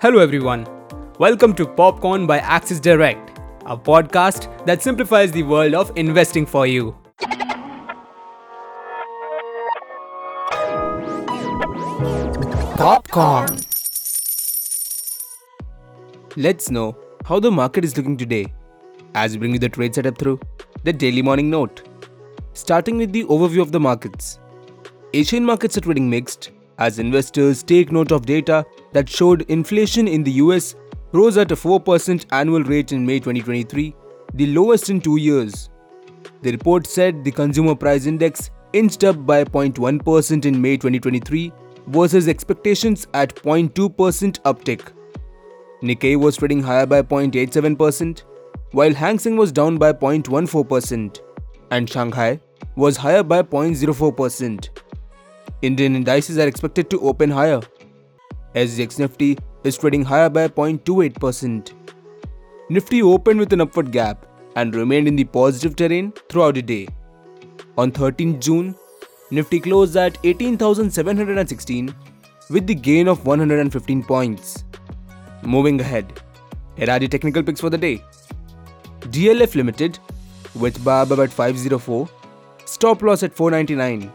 Hello, everyone. Welcome to Popcorn by Axis Direct, a podcast that simplifies the world of investing for you. Popcorn. Let's know how the market is looking today. As we bring you the trade setup through the daily morning note. Starting with the overview of the markets. Asian markets are trading mixed as investors take note of data that showed inflation in the US rose at a 4% annual rate in May 2023, the lowest in two years. The report said the consumer price index inched up by 0.1% in May 2023 versus expectations at 0.2% uptick. Nikkei was trading higher by 0.87%, while Hang Seng was down by 0.14%, and Shanghai was higher by 0.04%. Indian indices are expected to open higher. SGX Nifty is trading higher by 0.28%. Nifty opened with an upward gap and remained in the positive terrain throughout the day. On 13 June, Nifty closed at 18,716 with the gain of 115 points. Moving ahead, here are the technical picks for the day. DLF Limited with above at 504, stop loss at 499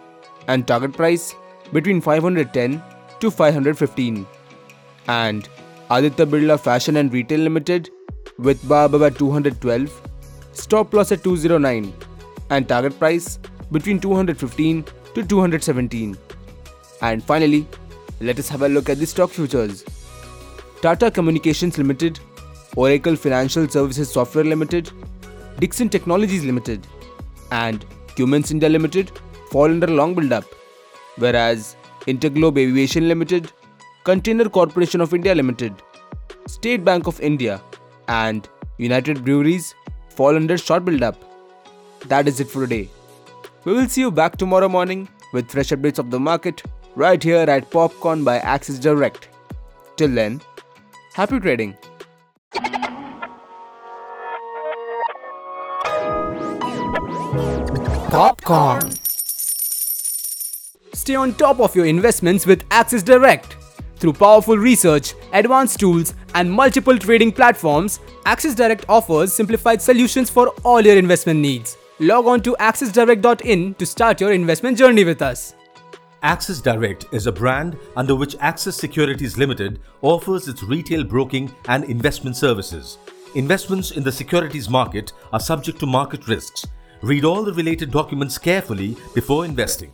and target price between 510 to 515. And Aditya Birla Fashion and Retail Limited with bar above at 212, stop loss at 209 and target price between 215 to 217. And finally, let us have a look at the stock futures. Tata Communications Limited, Oracle Financial Services Software Limited, Dixon Technologies Limited, and Cummins India Limited fall under long build-up, whereas Interglobe Aviation Limited, Container Corporation of India Limited, State Bank of India, and United Breweries fall under short build-up. That is it for today. We will see you back tomorrow morning with fresh updates of the market right here at Popcorn by Axis Direct. Till then, happy trading. Popcorn. Stay on top of your investments with Axis Direct. Through powerful research, advanced tools, and multiple trading platforms, Axis Direct offers simplified solutions for all your investment needs. Log on to axisdirect.in to start your investment journey with us. Axis Direct is a brand under which Axis Securities Limited offers its retail broking and investment services. Investments in the securities market are subject to market risks. Read all the related documents carefully before investing.